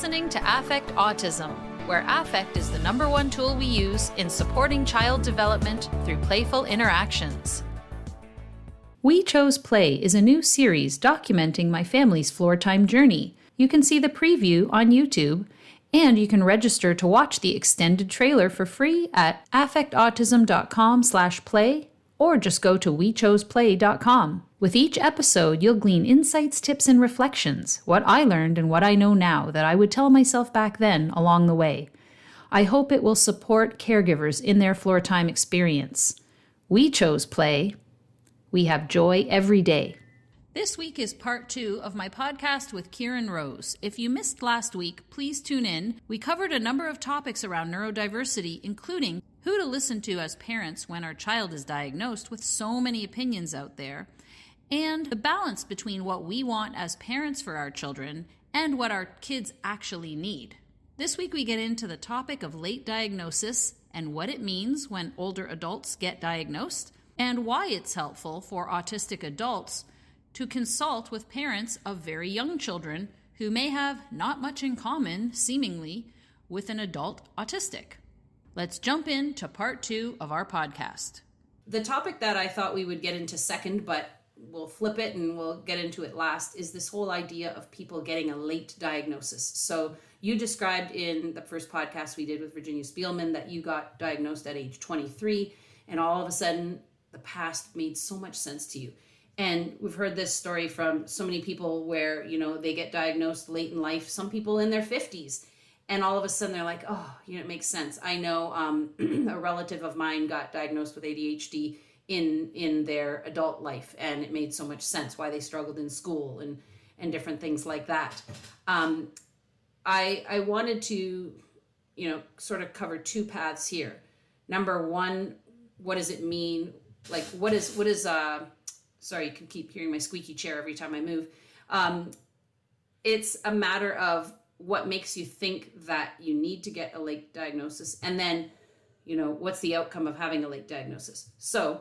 listening to Affect Autism, where affect is the number one tool we use in supporting child development through playful interactions. We Chose Play is a new series documenting my family's floor time journey. You can see the preview on YouTube, and you can register to watch the extended trailer for free at affectautism.com/play or just go to wechoseplay.com. With each episode, you'll glean insights, tips, and reflections, what I learned and what I know now that I would tell myself back then along the way. I hope it will support caregivers in their floor time experience. We chose play. We have joy every day. This week is part two of my podcast with Kieran Rose. If you missed last week, please tune in. We covered a number of topics around neurodiversity, including who to listen to as parents when our child is diagnosed with so many opinions out there, and the balance between what we want as parents for our children and what our kids actually need. This week, we get into the topic of late diagnosis and what it means when older adults get diagnosed, and why it's helpful for autistic adults to consult with parents of very young children who may have not much in common, seemingly, with an adult autistic. Let's jump into part two of our podcast. The topic that I thought we would get into second, but we'll flip it and we'll get into it last, is this whole idea of people getting a late diagnosis. So, you described in the first podcast we did with Virginia Spielmann that you got diagnosed at age 23, and all of a sudden the past made so much sense to you and we've heard this story from so many people where you know they get diagnosed late in life some people in their 50s and all of a sudden they're like oh you know it makes sense i know um, a relative of mine got diagnosed with adhd in in their adult life and it made so much sense why they struggled in school and and different things like that um, i i wanted to you know sort of cover two paths here number one what does it mean like what is what is uh sorry, you can keep hearing my squeaky chair every time I move. Um, it's a matter of what makes you think that you need to get a late diagnosis, and then, you know, what's the outcome of having a late diagnosis. So,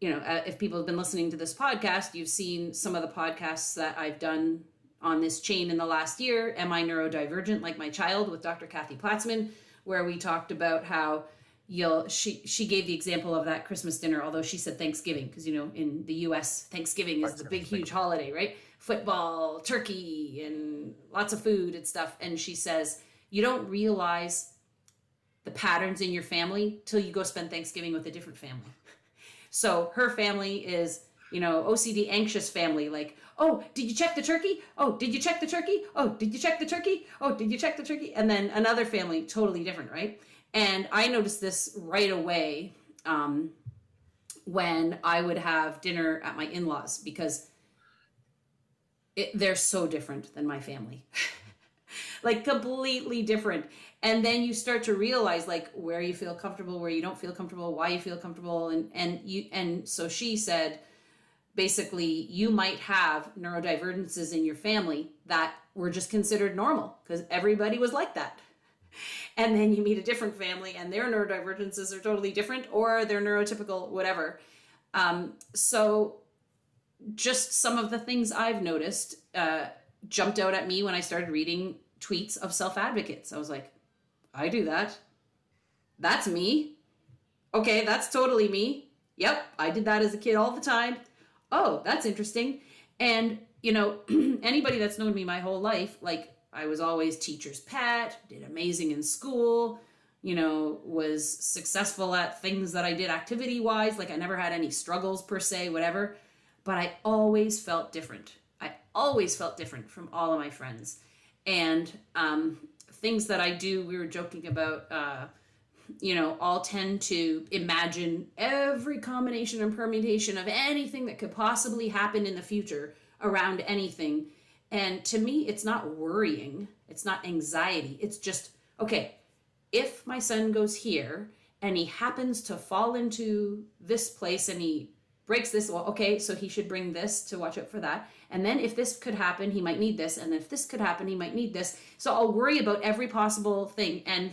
you know, uh, if people have been listening to this podcast, you've seen some of the podcasts that I've done on this chain in the last year. Am I neurodivergent like my child with Dr. Kathy Platzman, where we talked about how you'll she she gave the example of that christmas dinner although she said thanksgiving because you know in the us thanksgiving is the big huge holiday right football turkey and lots of food and stuff and she says you don't realize the patterns in your family till you go spend thanksgiving with a different family so her family is you know ocd anxious family like oh did you check the turkey? Oh did you check the turkey? Oh did you check the turkey? Oh did you check the turkey? And then another family totally different right? And I noticed this right away um, when I would have dinner at my in laws because it, they're so different than my family. like completely different. And then you start to realize like where you feel comfortable, where you don't feel comfortable, why you feel comfortable. And, and you, and so she said, basically you might have neurodivergences in your family that were just considered normal because everybody was like that and then you meet a different family and their neurodivergences are totally different or they're neurotypical whatever um, so just some of the things i've noticed uh, jumped out at me when i started reading tweets of self-advocates i was like i do that that's me okay that's totally me yep i did that as a kid all the time oh that's interesting and you know anybody that's known me my whole life like I was always teacher's pet, did amazing in school, you know, was successful at things that I did activity wise. Like I never had any struggles per se, whatever. But I always felt different. I always felt different from all of my friends. And um, things that I do, we were joking about, uh, you know, all tend to imagine every combination and permutation of anything that could possibly happen in the future around anything and to me, it's not worrying, it's not anxiety. It's just, okay, if my son goes here and he happens to fall into this place and he breaks this, well, okay, so he should bring this to watch out for that. And then if this could happen, he might need this. And then if this could happen, he might need this. So I'll worry about every possible thing. And,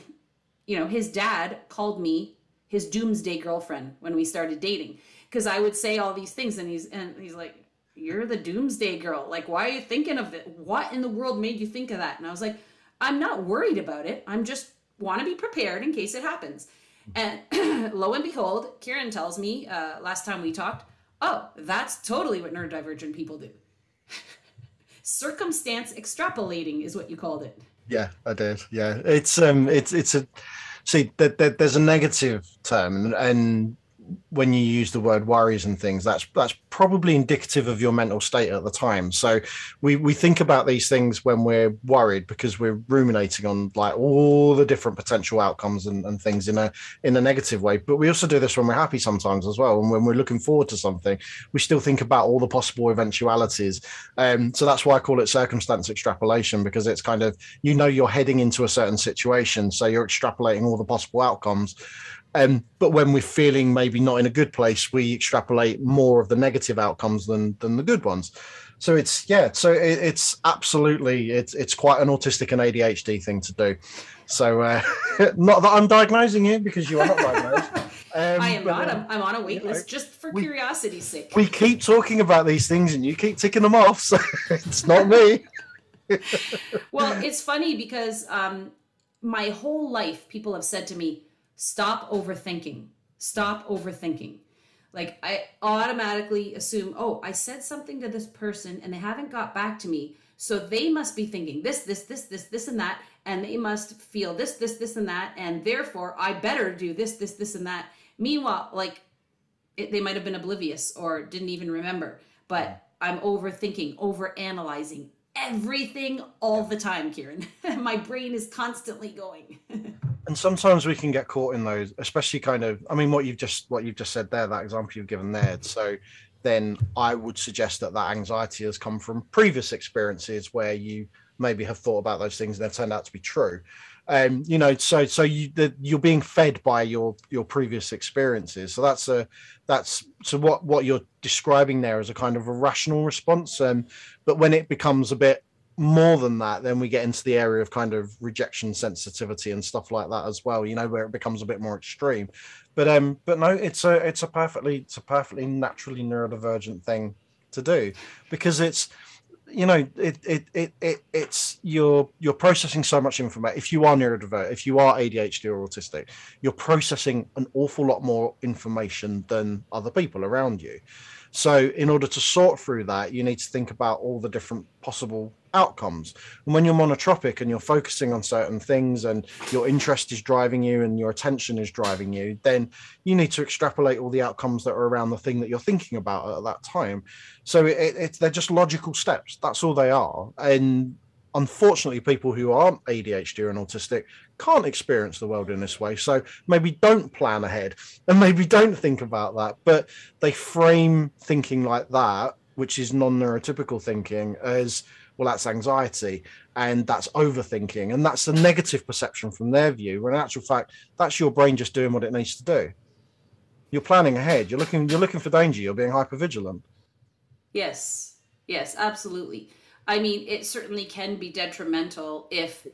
you know, his dad called me his doomsday girlfriend when we started dating because I would say all these things and he's and he's like you're the doomsday girl. Like, why are you thinking of it? What in the world made you think of that? And I was like, I'm not worried about it. I'm just want to be prepared in case it happens. And lo and behold, Kieran tells me uh, last time we talked, oh, that's totally what neurodivergent people do. Circumstance extrapolating is what you called it. Yeah, I did. Yeah, it's um, it's it's a see that there, there's a negative term, and, and when you use the word worries and things that's that's probably indicative of your mental state at the time. So we we think about these things when we're worried because we're ruminating on like all the different potential outcomes and, and things in a in a negative way. But we also do this when we're happy sometimes as well. And when we're looking forward to something we still think about all the possible eventualities. Um so that's why i call it circumstance extrapolation because it's kind of you know you're heading into a certain situation. So you're extrapolating all the possible outcomes um, but when we're feeling maybe not in a good place, we extrapolate more of the negative outcomes than than the good ones. So it's yeah, so it, it's absolutely it's it's quite an autistic and ADHD thing to do. So uh, not that I'm diagnosing you because you are not diagnosed. Um, I am not. Uh, I'm, I'm, on a wait list know, just for we, curiosity's sake. We keep talking about these things and you keep ticking them off. So it's not me. well, it's funny because um, my whole life people have said to me, stop overthinking. Stop overthinking. Like I automatically assume, oh, I said something to this person and they haven't got back to me. So they must be thinking this, this, this, this, this, and that. And they must feel this, this, this, and that. And therefore, I better do this, this, this, and that. Meanwhile, like it, they might have been oblivious or didn't even remember. But I'm overthinking, overanalyzing everything all the time, Kieran. My brain is constantly going. and sometimes we can get caught in those especially kind of i mean what you've just what you've just said there that example you've given there so then i would suggest that that anxiety has come from previous experiences where you maybe have thought about those things and they've turned out to be true um you know so so you the, you're being fed by your your previous experiences so that's a that's so what what you're describing there is a kind of a rational response um but when it becomes a bit more than that, then we get into the area of kind of rejection sensitivity and stuff like that as well. You know, where it becomes a bit more extreme. But um, but no, it's a it's a perfectly it's a perfectly naturally neurodivergent thing to do because it's you know it it it, it it's you're you're processing so much information if you are neurodivergent if you are adhd or autistic you're processing an awful lot more information than other people around you. So in order to sort through that you need to think about all the different possible outcomes. And when you're monotropic and you're focusing on certain things and your interest is driving you and your attention is driving you, then you need to extrapolate all the outcomes that are around the thing that you're thinking about at that time. So it, it, they're just logical steps. That's all they are. And unfortunately, people who aren't ADHD and autistic can't experience the world in this way. So maybe don't plan ahead and maybe don't think about that. But they frame thinking like that, which is non neurotypical thinking, as well that's anxiety and that's overthinking. And that's a negative perception from their view when in actual fact that's your brain just doing what it needs to do. You're planning ahead. You're looking you're looking for danger. You're being hyper vigilant yes. Yes absolutely. I mean it certainly can be detrimental if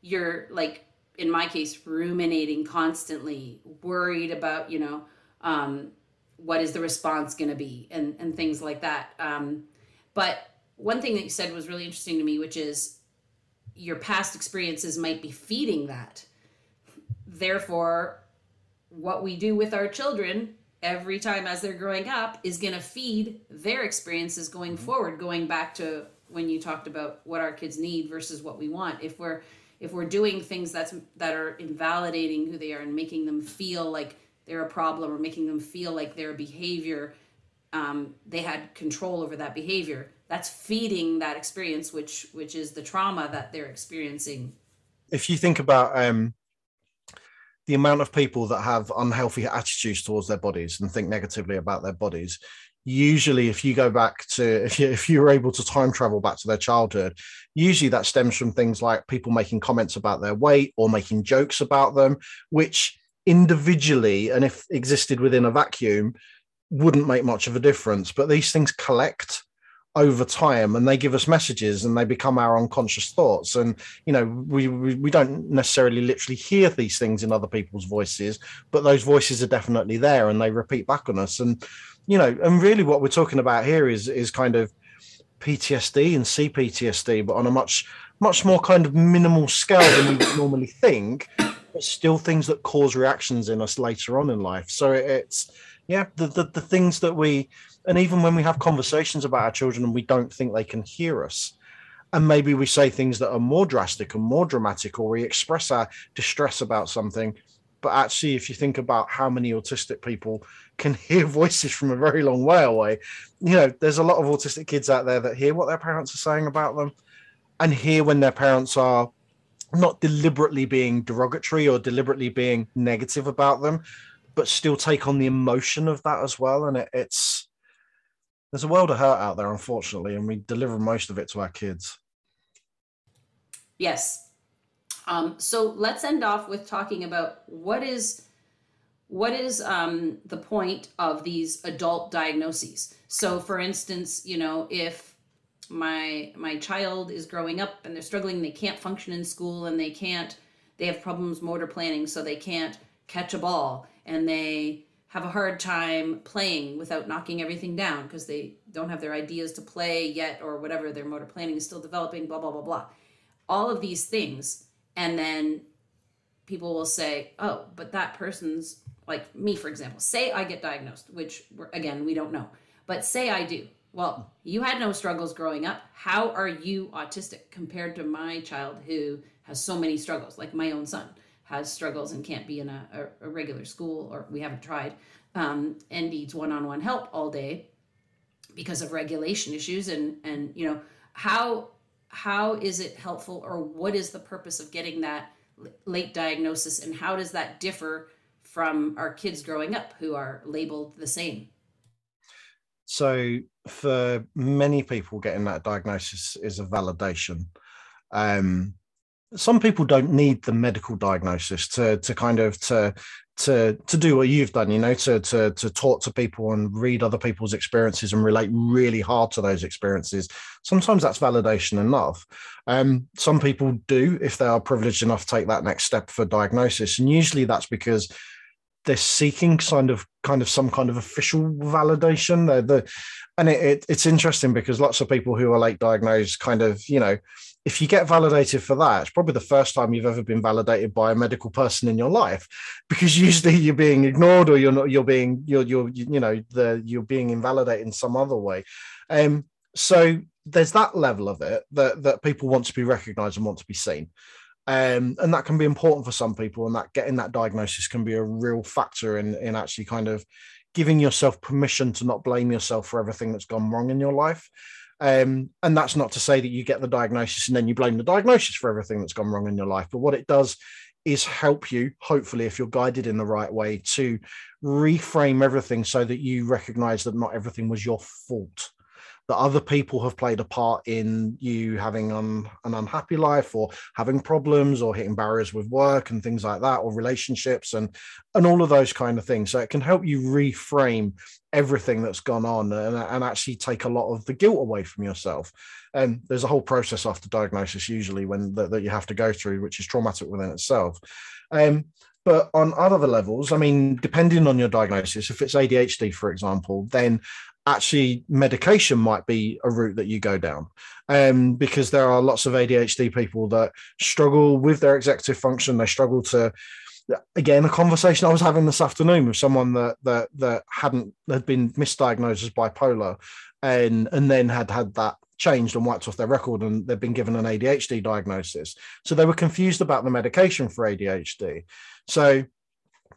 you're like in my case ruminating constantly worried about you know um, what is the response going to be and and things like that. Um, but one thing that you said was really interesting to me, which is your past experiences might be feeding that. Therefore, what we do with our children every time as they're growing up is going to feed their experiences going mm-hmm. forward, going back to when you talked about what our kids need versus what we want. If we're if we're doing things that's that are invalidating who they are and making them feel like they're a problem or making them feel like their behavior um, they had control over that behavior that's feeding that experience which which is the trauma that they're experiencing. If you think about um the amount of people that have unhealthy attitudes towards their bodies and think negatively about their bodies usually if you go back to if you if you're able to time travel back to their childhood usually that stems from things like people making comments about their weight or making jokes about them which individually and if existed within a vacuum wouldn't make much of a difference. But these things collect over time and they give us messages and they become our unconscious thoughts and you know we, we, we don't necessarily literally hear these things in other people's voices but those voices are definitely there and they repeat back on us and you know and really what we're talking about here is is kind of PTSD and CPTSD, but on a much much more kind of minimal scale than we would normally think, but still things that cause reactions in us later on in life. So it's yeah, the, the the things that we and even when we have conversations about our children and we don't think they can hear us, and maybe we say things that are more drastic and more dramatic, or we express our distress about something. But actually, if you think about how many autistic people can hear voices from a very long way away, you know, there's a lot of autistic kids out there that hear what their parents are saying about them and hear when their parents are not deliberately being derogatory or deliberately being negative about them, but still take on the emotion of that as well. And it, it's, there's a world of hurt out there, unfortunately, and we deliver most of it to our kids. Yes. Um, so let's end off with talking about what is what is um, the point of these adult diagnoses. So, for instance, you know, if my my child is growing up and they're struggling, they can't function in school, and they can't, they have problems motor planning, so they can't catch a ball, and they have a hard time playing without knocking everything down because they don't have their ideas to play yet or whatever their motor planning is still developing blah blah blah blah. All of these things and then people will say oh but that person's like me for example. Say i get diagnosed which again we don't know but say i do. Well you had no struggles growing up. How are you autistic compared to my child who has so many struggles like my own son has struggles and can't be in a, a, a regular school or we haven't tried um, and needs one-on-one help all day because of regulation issues and and you know how how is it helpful or what is the purpose of getting that late diagnosis and how does that differ from our kids growing up who are labeled the same? So for many people getting that diagnosis is a validation. Um, some people don't need the medical diagnosis to to kind of to to to do what you've done you know to to to talk to people and read other people's experiences and relate really hard to those experiences. Sometimes that's validation enough. Um, some people do if they are privileged enough take that next step for diagnosis. And usually that's because they're seeking kind of kind of some kind of official validation. They're the and it, it, it's interesting because lots of people who are late diagnosed kind of you know if you get validated for that, it's probably the first time you've ever been validated by a medical person in your life, because usually you're being ignored or you're not, you're being, you're, you're, you know, the you're being invalidated in some other way. Um, so there's that level of it that that people want to be recognised and want to be seen. Um, and that can be important for some people, and that getting that diagnosis can be a real factor in in actually kind of giving yourself permission to not blame yourself for everything that's gone wrong in your life. Um, and that's not to say that you get the diagnosis and then you blame the diagnosis for everything that's gone wrong in your life. But what it does is help you, hopefully, if you're guided in the right way, to reframe everything so that you recognize that not everything was your fault that other people have played a part in you having an unhappy life or having problems or hitting barriers with work and things like that or relationships and and all of those kind of things. So it can help you reframe everything that's gone on and, and actually take a lot of the guilt away from yourself. And there's a whole process after diagnosis usually when that, that you have to go through which is traumatic within itself. Um, but on other levels, I mean, depending on your diagnosis, if it's ADHD, for example, then actually medication might be a route that you go down um, because there are lots of adhd people that struggle with their executive function. They struggle to again a conversation i was having this afternoon with someone that that that hadn't had been misdiagnosed as bipolar and and then had had that changed and wiped off their record and they've been given an adhd diagnosis. So they were confused about the medication for adhd so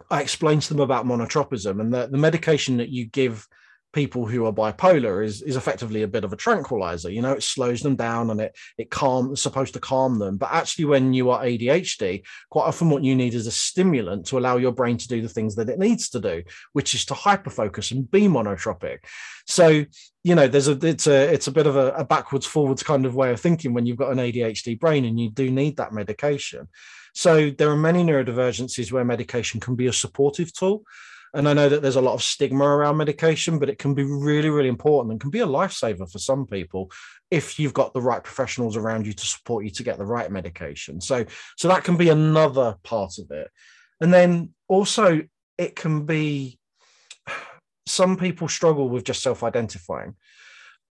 i explained to them about monotropism and the, the medication that you give people who are bipolar is is effectively a bit of a tranquilizer you know it slows them down and it it calm supposed to calm them. But actually when you are adhd quite often what you need is a stimulant to allow your brain to do the things that it needs to do which is to hyperfocus and be monotropic. So you know there's a it's a it's a bit of a, a backwards forwards kind of way of thinking when you've got an adhd brain and you do need that medication. So there are many neurodivergencies where medication can be a supportive tool and I know that there's a lot of stigma around medication, but it can be really, really important and can be a lifesaver for some people if you've got the right professionals around you to support you to get the right medication. So, so that can be another part of it. And then also, it can be some people struggle with just self identifying.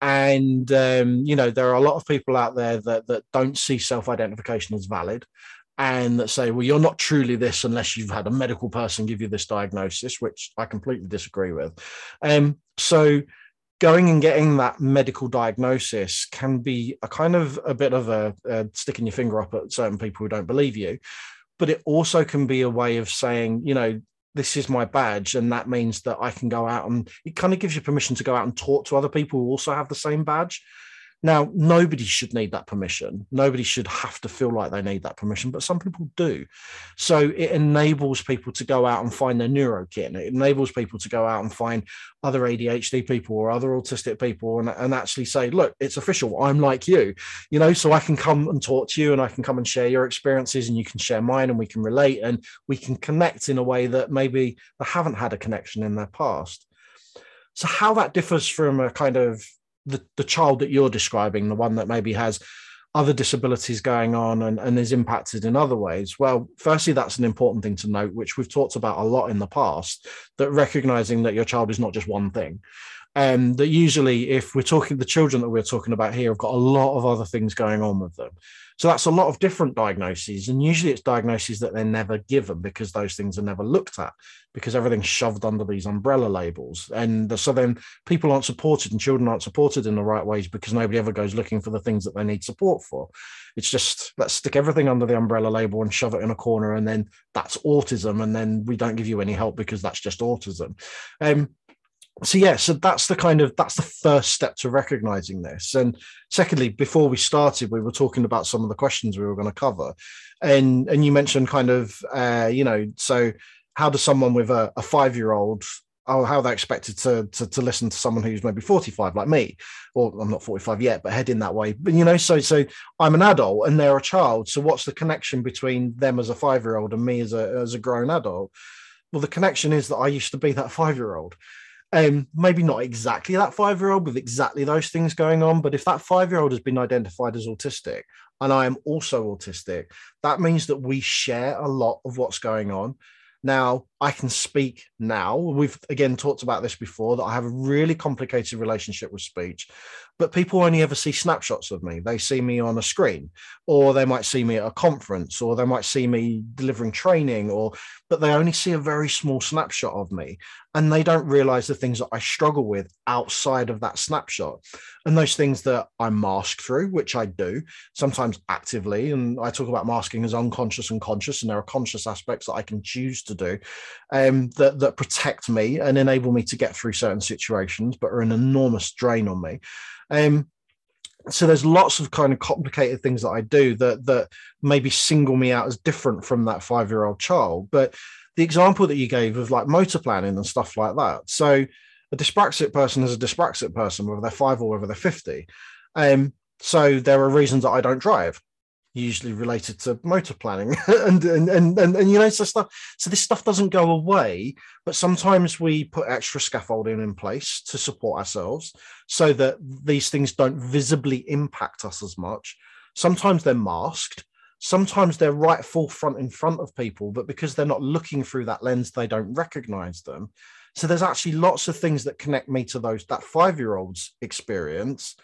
And um, you know, there are a lot of people out there that that don't see self-identification as valid and that say, well, you're not truly this unless you've had a medical person give you this diagnosis, which I completely disagree with. Um, so going and getting that medical diagnosis can be a kind of a bit of a, a sticking your finger up at certain people who don't believe you but it also can be a way of saying you know this is my badge and that means that i can go out and it kind of gives you permission to go out and talk to other people who also have the same badge now, nobody should need that permission. Nobody should have to feel like they need that permission, but some people do. So it enables people to go out and find their neurokin. It enables people to go out and find other ADHD people or other autistic people and, and actually say, look, it's official. I'm like you, you know, so I can come and talk to you and I can come and share your experiences and you can share mine and we can relate and we can connect in a way that maybe they haven't had a connection in their past. So, how that differs from a kind of the, the child that you're describing, the one that maybe has other disabilities going on and, and is impacted in other ways? Well, firstly, that's an important thing to note, which we've talked about a lot in the past, that recognizing that your child is not just one thing. And that usually, if we're talking, the children that we're talking about here have got a lot of other things going on with them. So that's a lot of different diagnoses. And usually it's diagnoses that they're never given because those things are never looked at because everything's shoved under these umbrella labels. And so then people aren't supported and children aren't supported in the right ways because nobody ever goes looking for the things that they need support for. It's just let's stick everything under the umbrella label and shove it in a corner. And then that's autism. And then we don't give you any help because that's just autism. Um, so yeah so that's the kind of that's the first step to recognizing this. And secondly before we started we were talking about some of the questions we were going to cover. And and you mentioned kind of uh you know so how does someone with a, a five year old oh how they're expected to, to to listen to someone who's maybe 45 like me? Or i'm not 45 yet but heading that way. But you know so so i'm an adult and they're a child. So what's the connection between them as a five year old and me as a as a grown adult? Well the connection is that i used to be that five year old um, maybe not exactly that five year old with exactly those things going on, but if that five year old has been identified as autistic and I am also autistic, that means that we share a lot of what's going on. Now, I can speak now. We've again talked about this before that I have a really complicated relationship with speech, but people only ever see snapshots of me. They see me on a screen, or they might see me at a conference, or they might see me delivering training, or but they only see a very small snapshot of me and they don't realize the things that I struggle with outside of that snapshot. And those things that I mask through, which I do sometimes actively. And I talk about masking as unconscious and conscious, and there are conscious aspects that I can choose to do um, that, that protect me and enable me to get through certain situations, but are an enormous drain on me. Um, so there's lots of kind of complicated things that I do that that maybe single me out as different from that five year old child. But the example that you gave of like motor planning and stuff like that. So a dyspraxic person is a dyspraxic person, whether they're five or whether they're 50. Um, so there are reasons that I don't drive, usually related to motor planning and, and, and, and, and, you know, so stuff. So this stuff doesn't go away, but sometimes we put extra scaffolding in place to support ourselves so that these things don't visibly impact us as much. Sometimes they're masked sometimes they're right full front in front of people, but because they're not looking through that lens, they don't recognize them. So there's actually lots of things that connect me to those that five year old's experience,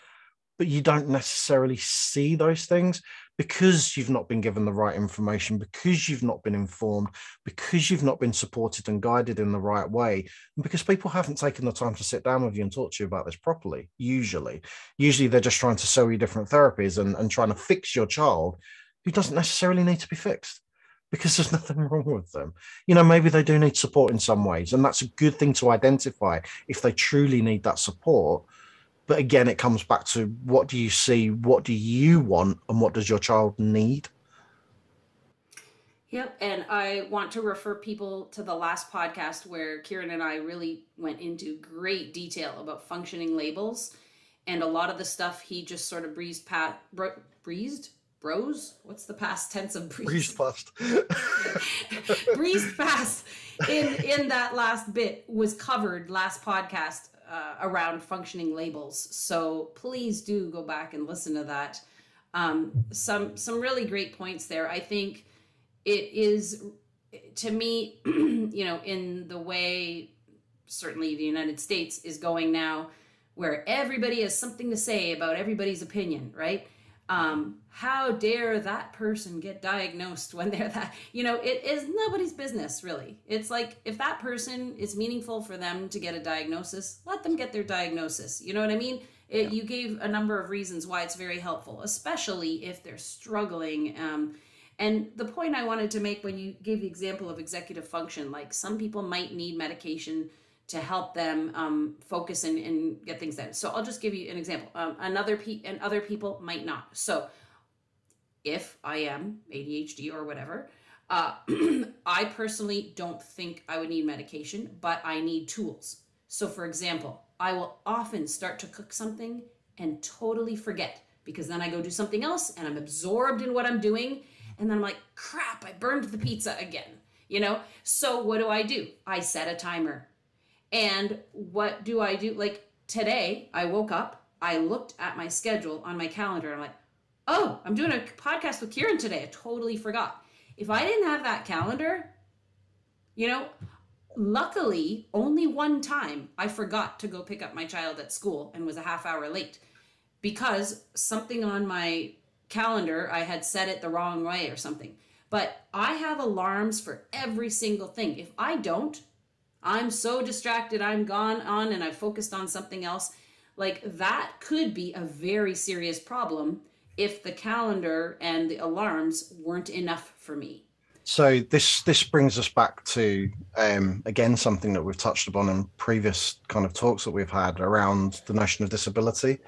but you don't necessarily see those things because you've not been given the right information, because you've not been informed, because you've not been supported and guided in the right way, and because people haven't taken the time to sit down with you and talk to you about this properly. Usually, usually they're just trying to sell you different therapies and, and trying to fix your child who doesn't necessarily need to be fixed because there's nothing wrong with them. You know, maybe they do need support in some ways, and that's a good thing to identify if they truly need that support. But again, it comes back to what do you see, what do you want, and what does your child need? Yep. And I want to refer people to the last podcast where Kieran and I really went into great detail about functioning labels. And a lot of the stuff he just sort of breezed past, breezed, bros what's the past tense of breezed, breezed past breezed past in in that last bit was covered last podcast uh, around functioning labels. So please do go back and listen to that. Um, some some really great points there. I think it is to me you know in the way certainly the united states is going now where everybody has something to say about everybody's opinion, right? Um, how dare that person get diagnosed when they're that? You know, it is nobody's business, really. It's like if that person is meaningful for them to get a diagnosis, let them get their diagnosis. You know what I mean? It, yeah. You gave a number of reasons why it's very helpful, especially if they're struggling. Um, and the point I wanted to make when you gave the example of executive function, like some people might need medication to help them um, focus and, and, get things done. So I'll just give you an example. Um, another pe- and other people might not. So if I am ADHD or whatever, uh, I personally don't think I would need medication, but I need tools. So for example, I will often start to cook something and totally forget because then I go do something else and I'm absorbed in what I'm doing. And then I'm like, crap, I burned the pizza again. You know? So what do I do? I set a timer and what do I do? Like today, I woke up, I looked at my schedule on my calendar, and I'm like, oh, I'm doing a podcast with Kieran today. I totally forgot. If I didn't have that calendar, you know, luckily, only one time I forgot to go pick up my child at school and was a half hour late because something on my calendar, I had set it the wrong way or something. But I have alarms for every single thing. If I don't, I'm so distracted, I'm gone on and I've focused on something else. Like that could be a very serious problem if the calendar and the alarms weren't enough for me. So this this brings us back to um, again something that we've touched upon in previous kind of talks that we've had around the notion of disability.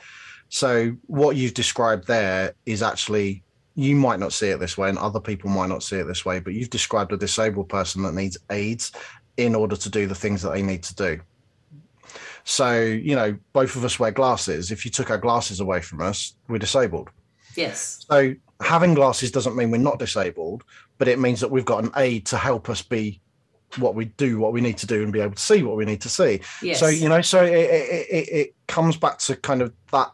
So what you've described there is actually you might not see it this way and other people might not see it this way but you've described a disabled person that needs aids in order to do the things that they need to do. So, you know, both of us wear glasses. If you took our glasses away from us, we're disabled. Yes. So, having glasses doesn't mean we're not disabled, but it means that we've got an aid to help us be what we do, what we need to do, and be able to see what we need to see. Yes. So, you know, so it, it, it, it comes back to kind of that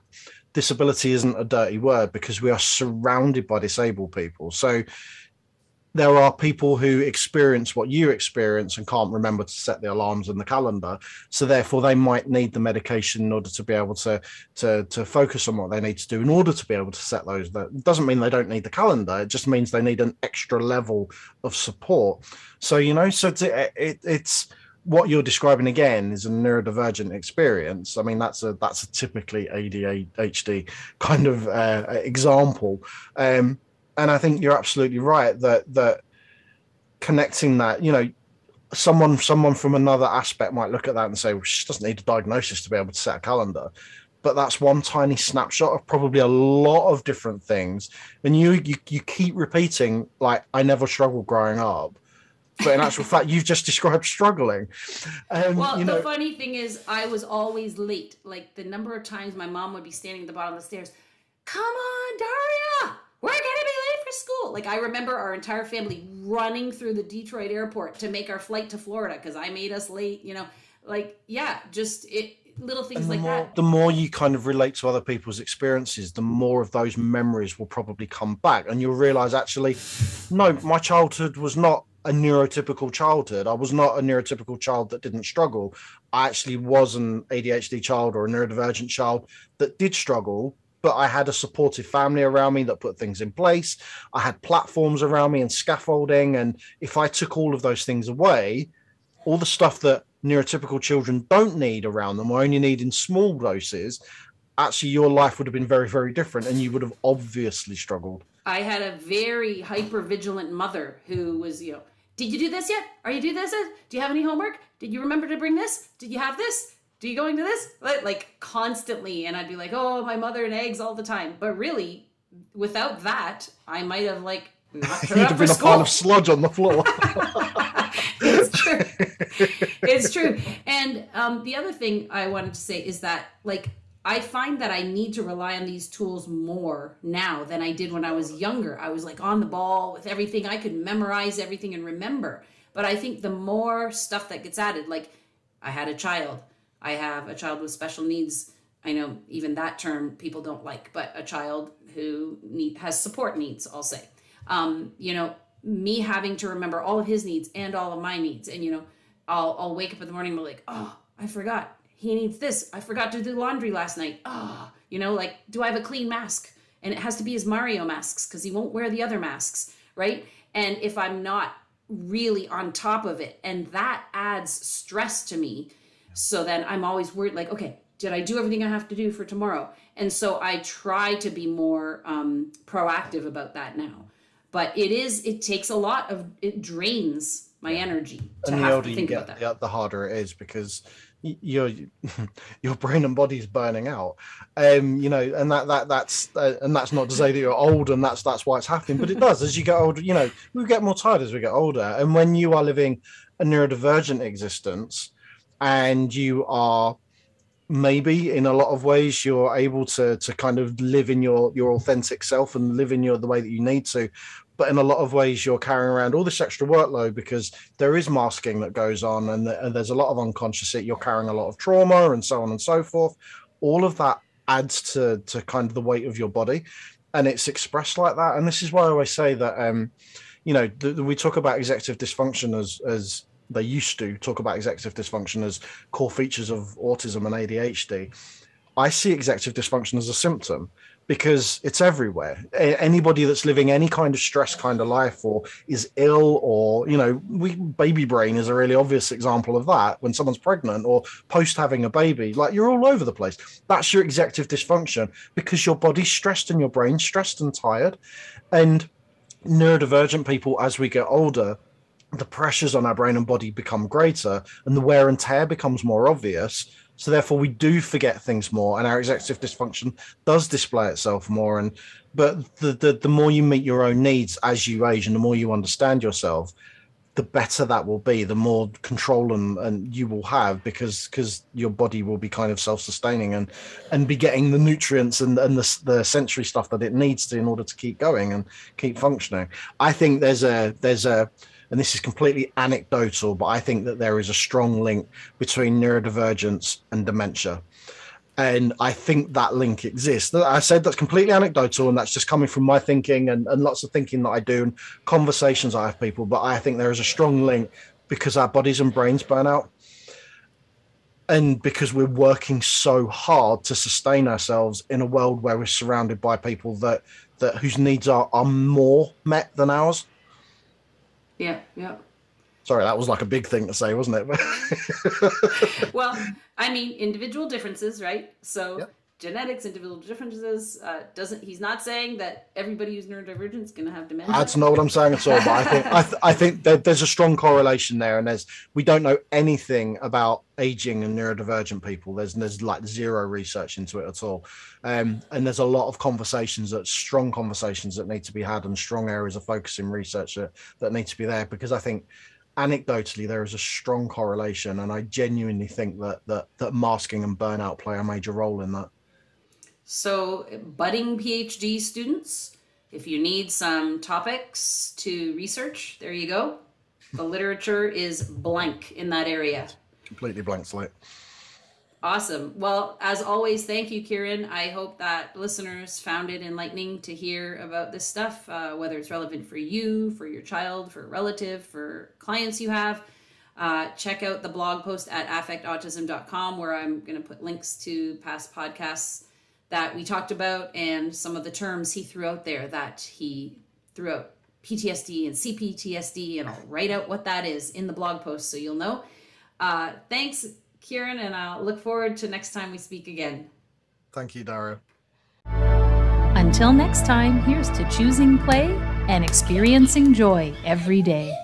disability isn't a dirty word because we are surrounded by disabled people. So, there are people who experience what you experience and can't remember to set the alarms in the calendar so therefore they might need the medication in order to be able to to to focus on what they need to do in order to be able to set those that doesn't mean they don't need the calendar it just means they need an extra level of support so you know so it, it, it's what you're describing again is a neurodivergent experience. I mean, that's a that's a typically ADHD kind of uh, example. Um, and I think you're absolutely right that that connecting that, you know, someone someone from another aspect might look at that and say, well, she doesn't need a diagnosis to be able to set a calendar. But that's one tiny snapshot of probably a lot of different things. And you you, you keep repeating like I never struggled growing up. But in actual fact, you've just described struggling. Um, well, you know, the funny thing is, I was always late. Like the number of times my mom would be standing at the bottom of the stairs. Come on, Daria, we're gonna be late for school. Like I remember our entire family running through the Detroit airport to make our flight to Florida because I made us late. You know, like yeah, just it little things like more, that. The more you kind of relate to other people's experiences, the more of those memories will probably come back, and you'll realize actually, no, my childhood was not a neurotypical childhood. I was not a neurotypical child that didn't struggle. I actually was an ADHD child or a neurodivergent child that did struggle, but I had a supportive family around me that put things in place. I had platforms around me and scaffolding. And if I took all of those things away, all the stuff that neurotypical children don't need around them or only need in small doses, actually your life would have been very, very different and you would have obviously struggled. I had a very hyper vigilant mother who was, you know, did you do this yet? Are you do this? Yet? Do you have any homework? Did you remember to bring this? Did you have this? Do you going to this? Like constantly. And I'd be like, oh, my mother and eggs all the time. But really, without that, I might have like not You'd have been school. a pile of sludge on the floor. it's true. It's true. And um, the other thing I wanted to say is that, like, I find that I need to rely on these tools more now than I did when I was younger. I was like on the ball with everything. I could memorize everything and remember. But I think the more stuff that gets added, like I had a child, I have a child with special needs. I know even that term people don't like, but a child who need, has support needs, I'll say. Um, you know, me having to remember all of his needs and all of my needs. And, you know, I'll, I'll wake up in the morning and be like, oh, I forgot. he needs this. I forgot to do laundry last night. Ah, oh, you know, like, do I have a clean mask? And it has to be his Mario masks because he won't wear the other masks, right? And if I'm not really on top of it, and that adds stress to me. So then I'm always worried, like, okay, did I do everything I have to do for tomorrow? And so I try to be more um, proactive about that now. But it is, it takes a lot of, it drains my energy to and the have older to you think get, about that. the, the harder it is because your your brain and body is burning out. Um, you know, and that that that's uh, and that's not to say that you're old and that's that's why it's happening, but it does as you get older. You know, we get more tired as we get older, and when you are living a neurodivergent existence, and you are maybe in a lot of ways you're able to to kind of live in your your authentic self and live in your the way that you need to. But in a lot of ways you're carrying around all this extra workload because there is masking that goes on and, and there's a lot of unconscious you're carrying a lot of trauma and so on and so forth. All of that adds to to kind of the weight of your body. And it's expressed like that. And this is why i always say that um you know the, the, we talk about executive dysfunction as as they used to talk about executive dysfunction as core features of autism and adhd i see executive dysfunction as a symptom because it's everywhere. Anybody that's living any kind of stress kind of life or is ill or, you know, we baby brain is a really obvious example of that when someone's pregnant or post having a baby, like you're all over the place. That's your executive dysfunction because your body's stressed and your brain's stressed and tired. And neurodivergent people, as we get older, the pressures on our brain and body become greater and the wear and tear becomes more obvious so therefore, we do forget things more, and our executive dysfunction does display itself more. And but the, the the more you meet your own needs as you age, and the more you understand yourself, the better that will be. The more control and, and you will have because because your body will be kind of self sustaining and and be getting the nutrients and and the the sensory stuff that it needs to in order to keep going and keep functioning. I think there's a there's a and this is completely anecdotal, but I think that there is a strong link between neurodivergence and dementia. And I think that link exists. I said that's completely anecdotal, and that's just coming from my thinking and, and lots of thinking that I do and conversations I have people. But I think there is a strong link because our bodies and brains burn out. And because we're working so hard to sustain ourselves in a world where we're surrounded by people that that whose needs are, are more met than ours. Yeah, yeah. Sorry, that was like a big thing to say, wasn't it? well, I mean, individual differences, right? So yep. Genetics, individual differences. Uh, doesn't he's not saying that everybody who's neurodivergent is going to have dementia? That's not what I'm saying at all. But I think I, th- I think that there's a strong correlation there, and there's we don't know anything about aging and neurodivergent people. There's there's like zero research into it at all, um, and there's a lot of conversations that strong conversations that need to be had, and strong areas of focus in research that, that need to be there because I think anecdotally there is a strong correlation and i genuinely think that that that masking and burnout play a major role in that so budding phd students if you need some topics to research there you go the literature is blank in that area completely blank slate Awesome. Well, as always, thank you, Kieran. I hope that listeners found it enlightening to hear about this stuff, uh, whether it's relevant for you, for your child, for a relative, for clients you have. Uh, check out the blog post at affectautism.com where I'm going to put links to past podcasts that we talked about and some of the terms he threw out there that he threw out PTSD and CPTSD, and I'll write out what that is in the blog post so you'll know. Uh, thanks Kieran, and I'll look forward to next time we speak again. Thank you, Dana. Until next time, here's to choosing play and experiencing joy every day.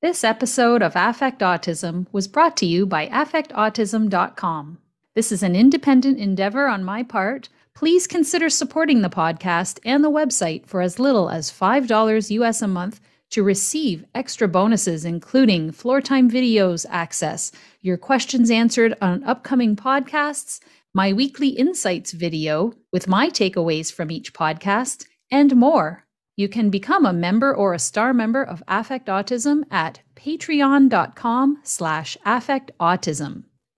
This episode of Affect Autism was brought to you by affectautism.com. This is an independent endeavor on my part. Please consider supporting the podcast and the website for as little as $5 US a month to receive extra bonuses, including floor time videos access, your questions answered on upcoming podcasts, my weekly insights video with my takeaways from each podcast, and more. You can become a member or a star member of Affect Autism at patreon.com slash affectautism.